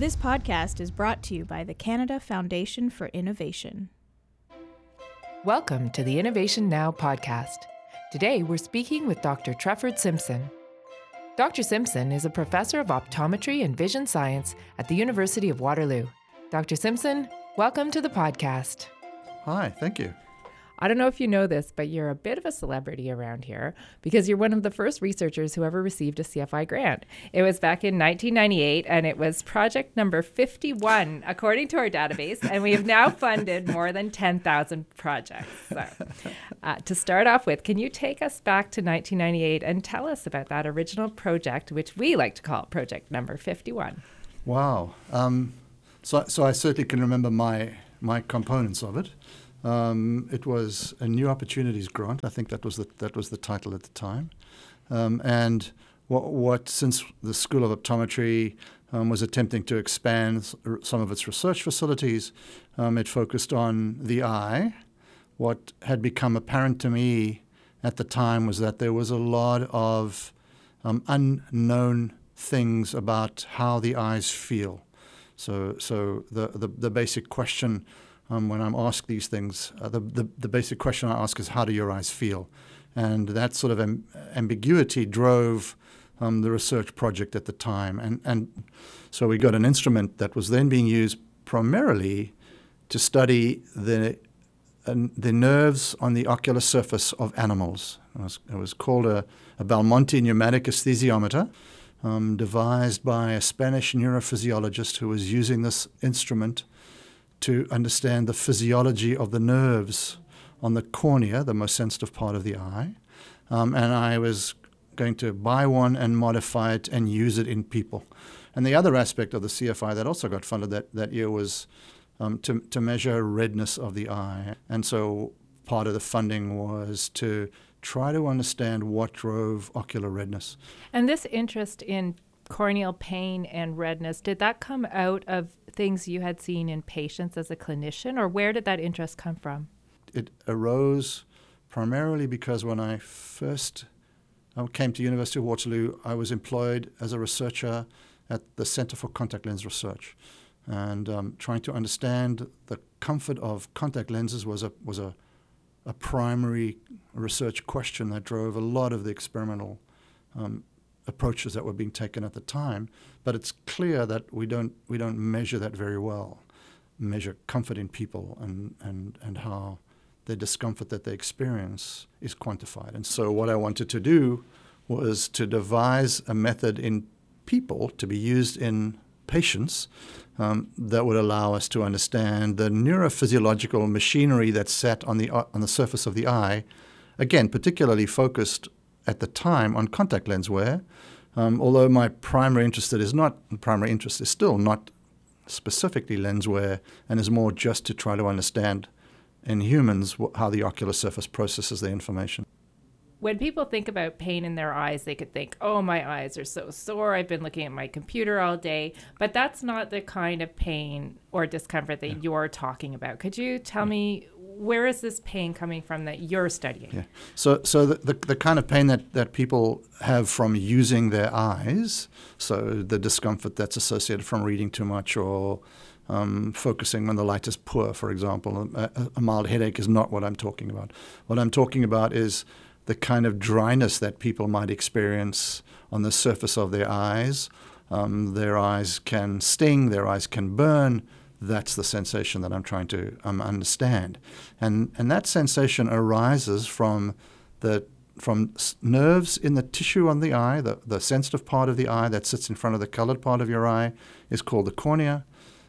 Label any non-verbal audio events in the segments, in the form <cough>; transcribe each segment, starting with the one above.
This podcast is brought to you by the Canada Foundation for Innovation. Welcome to the Innovation Now podcast. Today we're speaking with Dr. Trefford Simpson. Dr. Simpson is a professor of optometry and vision science at the University of Waterloo. Dr. Simpson, welcome to the podcast. Hi, thank you. I don't know if you know this, but you're a bit of a celebrity around here because you're one of the first researchers who ever received a CFI grant. It was back in 1998 and it was project number 51, according to our database, and we have now <laughs> funded more than 10,000 projects. So, uh, to start off with, can you take us back to 1998 and tell us about that original project, which we like to call project number 51? Wow. Um, so, so I certainly can remember my my components of it. Um, it was a new opportunities grant. I think that was the, that was the title at the time. Um, and what, what, since the School of Optometry um, was attempting to expand some of its research facilities, um, it focused on the eye. What had become apparent to me at the time was that there was a lot of um, unknown things about how the eyes feel. So, so the, the, the basic question um, when I'm asked these things. Uh, the, the, the, basic question I ask is, how do your eyes feel? And that sort of am- ambiguity drove um, the research project at the time. And, and so we got an instrument that was then being used primarily to study the, uh, the nerves on the ocular surface of animals. It was, it was called a, a Belmonte pneumatic aesthesiometer. Um, devised by a Spanish neurophysiologist who was using this instrument to understand the physiology of the nerves on the cornea, the most sensitive part of the eye. Um, and I was going to buy one and modify it and use it in people. And the other aspect of the CFI that also got funded that, that year was um, to, to measure redness of the eye. And so part of the funding was to try to understand what drove ocular redness. And this interest in corneal pain and redness, did that come out of things you had seen in patients as a clinician, or where did that interest come from? It arose primarily because when I first came to University of Waterloo, I was employed as a researcher at the Center for Contact Lens Research, and um, trying to understand the comfort of contact lenses was a was a a primary research question that drove a lot of the experimental um, approaches that were being taken at the time. But it's clear that we don't we don't measure that very well, measure comfort in people and and and how the discomfort that they experience is quantified. And so what I wanted to do was to devise a method in people to be used in patients um, that would allow us to understand the neurophysiological machinery that's set on the on the surface of the eye, again particularly focused at the time on contact lens wear. Um, although my primary interest is not primary interest is still not specifically lens wear and is more just to try to understand in humans wh- how the ocular surface processes the information. When people think about pain in their eyes, they could think, oh, my eyes are so sore. I've been looking at my computer all day. But that's not the kind of pain or discomfort that yeah. you're talking about. Could you tell yeah. me where is this pain coming from that you're studying? Yeah. So, so the, the, the, kind of pain that, that people have from using their eyes, so the discomfort that's associated from reading too much or um, focusing when the light is poor, for example, a, a mild headache is not what I'm talking about. What I'm talking about is the kind of dryness that people might experience on the surface of their eyes. Um, their eyes can sting, their eyes can burn, that's the sensation that I'm trying to um, understand. And, and that sensation arises from the from nerves in the tissue on the eye, the, the sensitive part of the eye that sits in front of the colored part of your eye is called the cornea.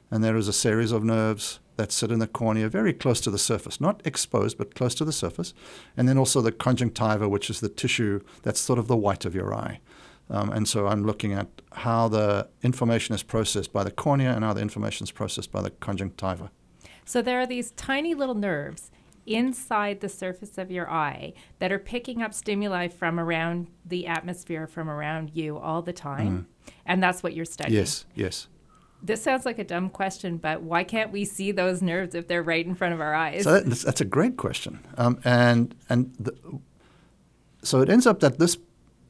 And there is a series of nerves that sit in the cornea very close to the surface, not exposed, but close to the surface. And then also the conjunctiva, which is the tissue that's sort of the white of your eye. Um, and so I'm looking at how the information is processed by the cornea and how the information is processed by the conjunctiva. So there are these tiny little nerves inside the surface of your eye that are picking up stimuli from around the atmosphere, from around you all the time. Mm. And that's what you're studying. Yes, yes. This sounds like a dumb question, but why can't we see those nerves if they're right in front of our eyes? So that's, that's a great question. Um, and and the, so it ends up that this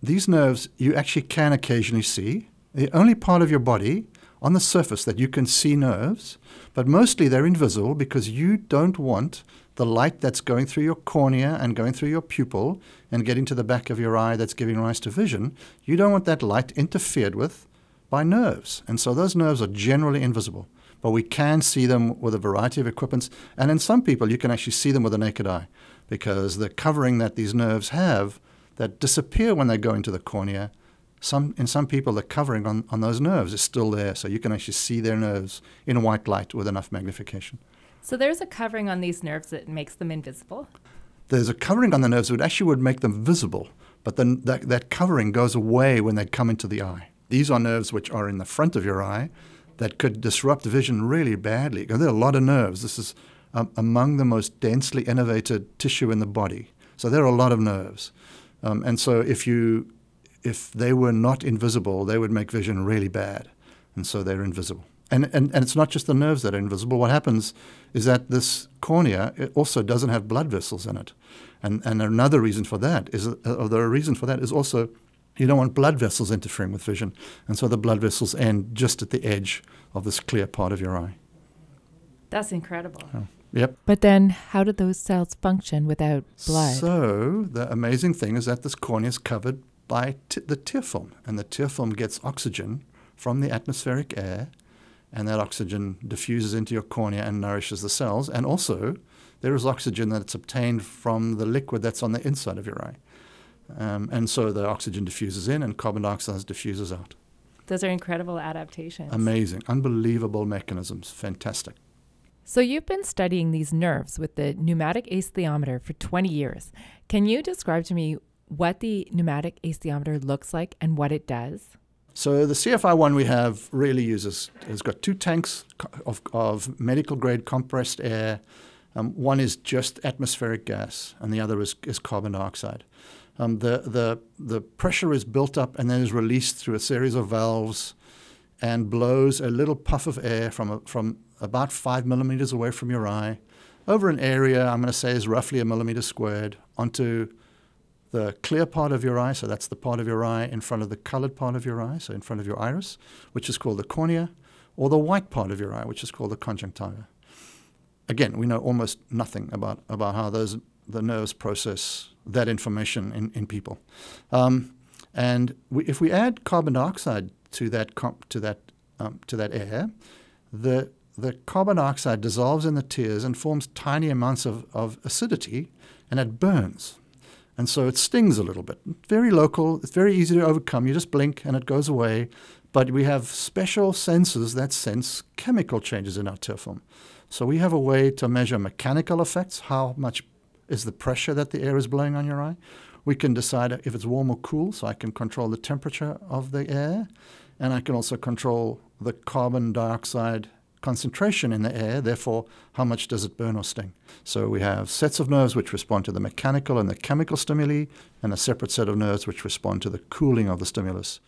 these nerves you actually can occasionally see. The only part of your body on the surface that you can see nerves, but mostly they're invisible because you don't want the light that's going through your cornea and going through your pupil and getting to the back of your eye that's giving rise to vision. You don't want that light interfered with by nerves. And so those nerves are generally invisible. But we can see them with a variety of equipments. And in some people, you can actually see them with the naked eye because the covering that these nerves have that disappear when they go into the cornea some, in some people, the covering on, on those nerves is still there, so you can actually see their nerves in white light with enough magnification. So there's a covering on these nerves that makes them invisible. There's a covering on the nerves that actually would make them visible, but then that, that covering goes away when they come into the eye. These are nerves which are in the front of your eye that could disrupt vision really badly. There are a lot of nerves. This is um, among the most densely innervated tissue in the body. So there are a lot of nerves. Um, and so if you if they were not invisible, they would make vision really bad. And so they're invisible. And, and, and it's not just the nerves that are invisible. What happens is that this cornea it also doesn't have blood vessels in it. And, and another reason for that is, uh, or the reason for that is also you don't want blood vessels interfering with vision. And so the blood vessels end just at the edge of this clear part of your eye. That's incredible. Oh, yep. But then how do those cells function without blood? So the amazing thing is that this cornea is covered by t- the tear film. And the tear film gets oxygen from the atmospheric air, and that oxygen diffuses into your cornea and nourishes the cells. And also, there is oxygen that's obtained from the liquid that's on the inside of your eye. Um, and so the oxygen diffuses in and carbon dioxide diffuses out. Those are incredible adaptations. Amazing, unbelievable mechanisms, fantastic. So you've been studying these nerves with the pneumatic aesthesiometer for 20 years. Can you describe to me what the pneumatic aesthesiometer looks like and what it does? So the CFI one we have really uses has got two tanks of, of medical grade compressed air. Um, one is just atmospheric gas, and the other is, is carbon dioxide. Um, the, the, the pressure is built up and then is released through a series of valves and blows a little puff of air from, a, from about five millimeters away from your eye over an area I'm going to say is roughly a millimeter squared onto the clear part of your eye, so that's the part of your eye in front of the colored part of your eye, so in front of your iris, which is called the cornea, or the white part of your eye, which is called the conjunctiva. Again, we know almost nothing about, about how those the nerves process that information in, in people. Um, and we, if we add carbon dioxide to that comp, to that um, to that air, the the carbon dioxide dissolves in the tears and forms tiny amounts of, of acidity, and it burns. And so it stings a little bit. Very local, it's very easy to overcome. You just blink and it goes away. But we have special sensors that sense chemical changes in our tear film. So we have a way to measure mechanical effects, how much is the pressure that the air is blowing on your eye. We can decide if it's warm or cool, so I can control the temperature of the air. And I can also control the carbon dioxide concentration in the air, therefore, how much does it burn or sting? So we have sets of nerves which respond to the mechanical and the chemical stimuli, and a separate set of nerves which respond to the cooling of the stimulus.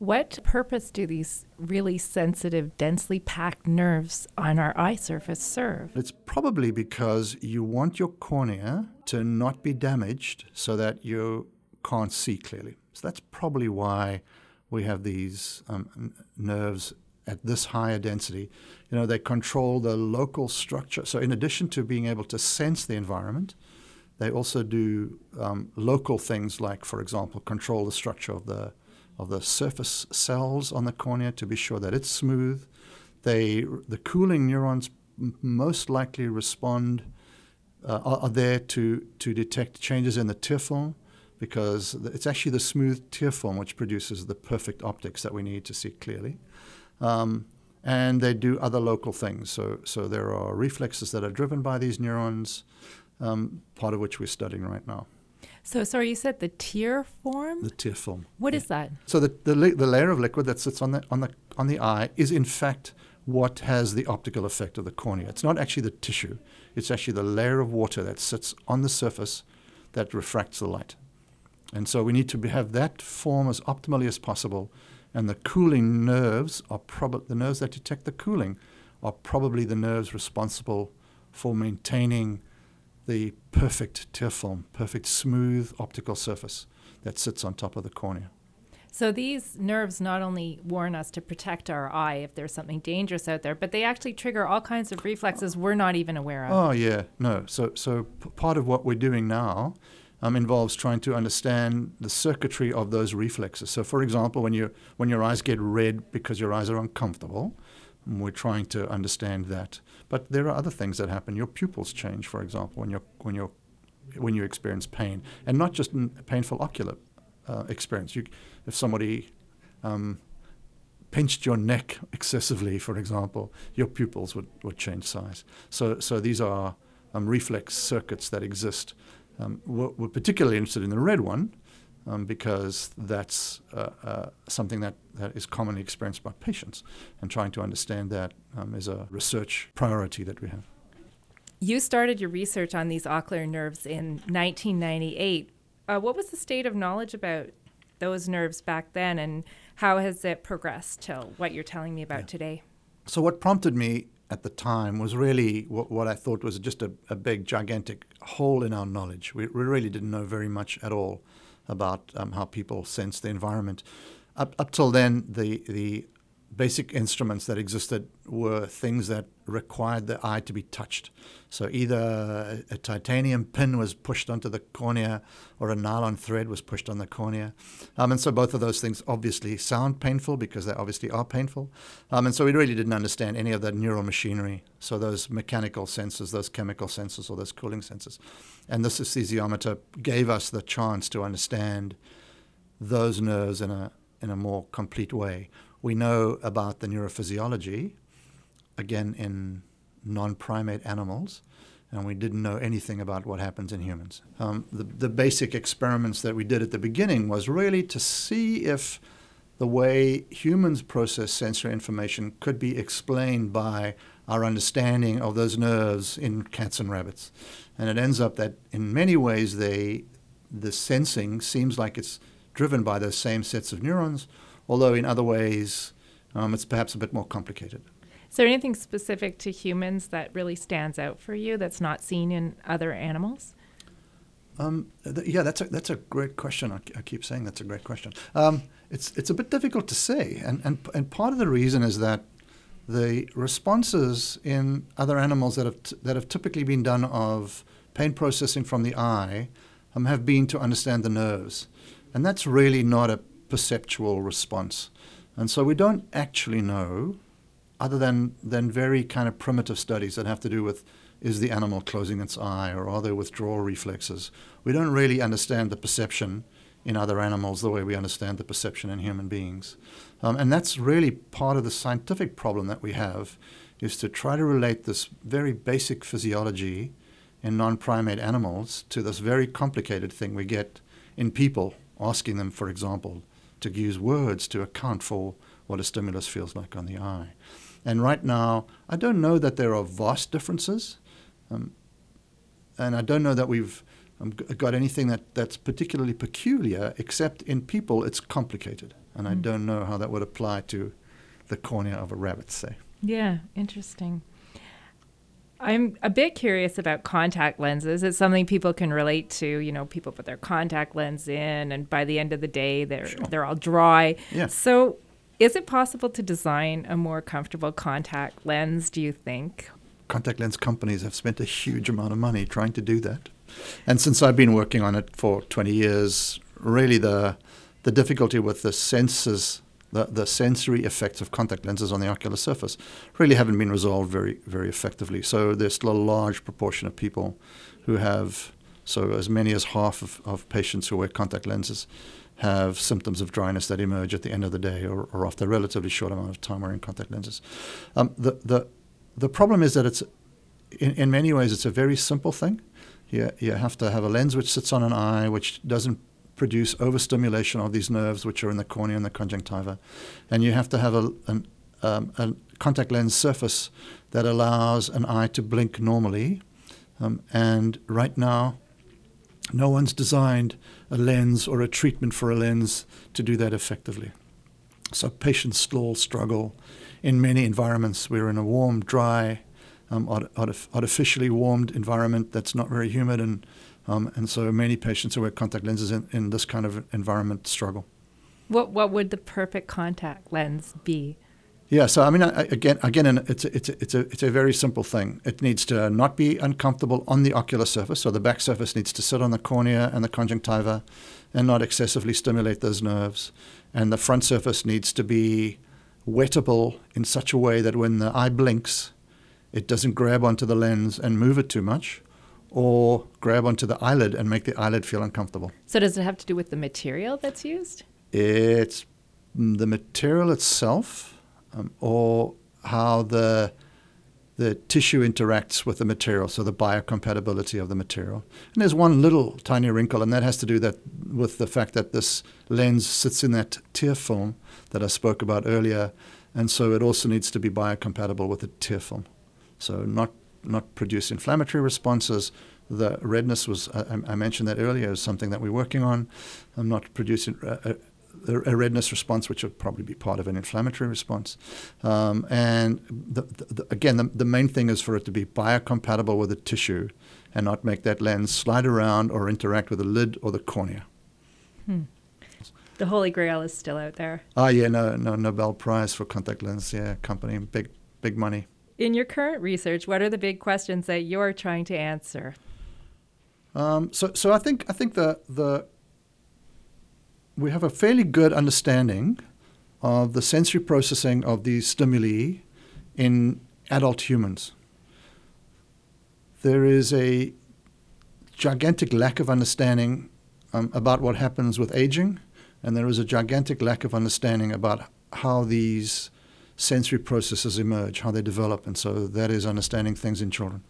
What purpose do these really sensitive, densely packed nerves on our eye surface serve? It's probably because you want your cornea to not be damaged so that you can't see clearly. So that's probably why we have these um, nerves at this higher density, you know, they control the local structure. So in addition to being able to sense the environment, they also do um, local things like, for example, control the structure of the of the surface cells on the cornea to be sure that it's smooth. They the cooling neurons most likely respond uh, are, there to to detect changes in the tear film because it's actually the smooth tear film which produces the perfect optics that we need to see clearly. Um, and they do other local things. So, so there are reflexes that are driven by these neurons, um, part of which we're studying right now. So, sorry, you said the tear form? The tear form. What yeah. is that? So, the, the, the layer of liquid that sits on the, on, the, on the eye is, in fact, what has the optical effect of the cornea. It's not actually the tissue, it's actually the layer of water that sits on the surface that refracts the light. And so, we need to be, have that form as optimally as possible and the cooling nerves are probably the nerves that detect the cooling are probably the nerves responsible for maintaining the perfect tear film, perfect smooth optical surface that sits on top of the cornea. So these nerves not only warn us to protect our eye if there's something dangerous out there, but they actually trigger all kinds of reflexes we're not even aware of. Oh yeah, no. So so p- part of what we're doing now um, involves trying to understand the circuitry of those reflexes. So for example, when you when your eyes get red because your eyes are uncomfortable, we're trying to understand that. But there are other things that happen. Your pupils change, for example, when you when you when you experience pain, and not just painful ocular uh, experience. You, if somebody um, pinched your neck excessively, for example, your pupils would, would change size. So, so these are um, reflex circuits that exist. Um, we're, we're, particularly interested in the red one um, because that's uh, uh, something that, that is commonly experienced by patients, and trying to understand that um, is a research priority that we have. You started your research on these ocular nerves in 1998. Uh, what was the state of knowledge about those nerves back then, and how has it progressed till what you're telling me about yeah. today? So, what prompted me at the time was really what, what I thought was just a, a, big, gigantic hole in our knowledge. We, we, really didn't know very much at all about um, how people sense the environment. Up, up till then, the, the basic instruments that existed were things that required the eye to be touched. So either a, titanium pin was pushed onto the cornea or a nylon thread was pushed on the cornea. Um, and so both of those things obviously sound painful because they obviously are painful. Um, and so we really didn't understand any of that neural machinery. So those mechanical sensors, those chemical sensors, or those cooling sensors. And this aesthesiometer gave us the chance to understand those nerves in a, in a more complete way we know about the neurophysiology, again, in non primate animals, and we didn't know anything about what happens in humans. Um, the, the basic experiments that we did at the beginning was really to see if the way humans process sensory information could be explained by our understanding of those nerves in cats and rabbits. And it ends up that in many ways they the sensing seems like it's driven by those same sets of neurons, although in other ways um, it's perhaps a bit more complicated. Is there anything specific to humans that really stands out for you that's not seen in other animals? Um, th- yeah, that's a, that's a great question. I, I, keep saying that's a great question. Um, it's, it's a bit difficult to say. And, and, and part of the reason is that the responses in other animals that have, t- that have typically been done of pain processing from the eye um, have been to understand the nerves. And that's really not a perceptual response. And so we don't actually know, other than, than very kind of primitive studies that have to do with is the animal closing its eye or are there withdrawal reflexes. We don't really understand the perception in other animals the way we understand the perception in human beings. Um, and that's really part of the scientific problem that we have is to try to relate this very basic physiology in non-primate animals to this very complicated thing we get in people, asking them, for example, to use words to account for what a stimulus feels like on the eye. And right now, I don't know that there are vast differences, um, and I don't know that we've um, got anything that, that's particularly peculiar, except in people it's complicated. And mm. I don't know how that would apply to the cornea of a rabbit, say. Yeah, interesting. I'm a bit curious about contact lenses. It's something people can relate to. You know, people put their contact lens in, and by the end of the day, they're sure. they're all dry. Yeah. So, is it possible to design a more comfortable contact lens? Do you think? Contact lens companies have spent a huge amount of money trying to do that, and since I've been working on it for 20 years, really the the difficulty with the sensors the, the sensory effects of contact lenses on the ocular surface really haven't been resolved very, very effectively. So there's still a large proportion of people who have, so as many as half of, of patients who wear contact lenses have symptoms of dryness that emerge at the end of the day or, or after a relatively short amount of time wearing contact lenses. Um, the, the, the problem is that it's, in, in many ways, it's a very simple thing. You, you have to have a lens which sits on an eye, which doesn't produce overstimulation of these nerves, which are in the cornea and the conjunctiva. And you have to have a, an, um, a contact lens surface that allows an eye to blink normally. Um, and right now, no one's designed a lens or a treatment for a lens to do that effectively. So patients still struggle in many environments. We're in a warm, dry, um, artificially warmed environment that's not very humid and um, and so many patients who wear contact lenses in, in this kind of environment struggle. What what would the perfect contact lens be? Yeah, so I mean, I, again, again, it's a, it's a, it's a it's a very simple thing. It needs to not be uncomfortable on the ocular surface, so the back surface needs to sit on the cornea and the conjunctiva, and not excessively stimulate those nerves. And the front surface needs to be wettable in such a way that when the eye blinks, it doesn't grab onto the lens and move it too much, or grab onto the eyelid and make the eyelid feel uncomfortable. So does it have to do with the material that's used? It's the material itself um, or how the the tissue interacts with the material, so the biocompatibility of the material. And there's one little tiny wrinkle, and that has to do that with the fact that this lens sits in that tear film that I spoke about earlier, and so it also needs to be biocompatible with the tear film. So not not produce inflammatory responses. The redness was I, I mentioned that earlier is something that we're working on. I'm not producing uh, uh a redness response, which would probably be part of an inflammatory response. Um, and the, the, again, the, the, main thing is for it to be biocompatible with the tissue and not make that lens slide around or interact with the lid or the cornea. Hmm. The holy grail is still out there. Ah, yeah, no, no Nobel Prize for contact lens, yeah, company, big, big money. In your current research, what are the big questions that you're trying to answer? Um, so, so I think I think the the we have a fairly good understanding of the sensory processing of these stimuli in adult humans. There is a gigantic lack of understanding um, about what happens with aging, and there is a gigantic lack of understanding about how these sensory processes emerge, how they develop, and so that is understanding things in children,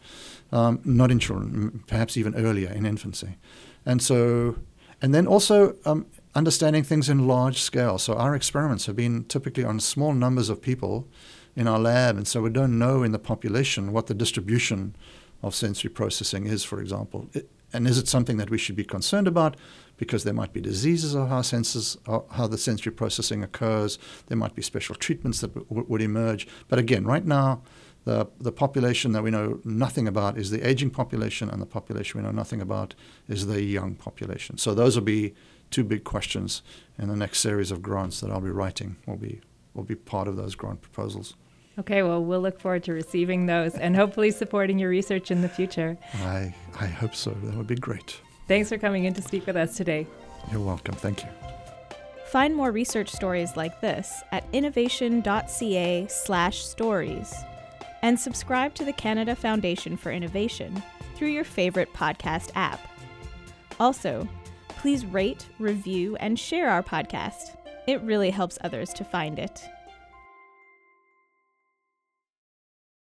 um, not in children, perhaps even earlier in infancy, and so, and then also um, understanding things in large scale. So our experiments have been typically on small numbers of people in our lab, and so we don't know in the population what the distribution of sensory processing is, for example. And is it something that we should be concerned about because there might be diseases of how senses, how the sensory processing occurs? There might be special treatments that w- would emerge. But again, right now, the the population that we know nothing about is the aging population, and the population we know nothing about is the young population. So those will be two big questions in the next series of grants that I'll be writing will be will be part of those grant proposals. Okay, well, we'll look forward to receiving those and hopefully supporting your research in the future. I, I hope so. That would be great. Thanks for coming in to speak with us today. You're welcome. Thank you. Find more research stories like this at innovation.ca/stories and subscribe to the Canada Foundation for Innovation through your favorite podcast app. Also, please rate, review, and share our podcast. It really helps others to find it.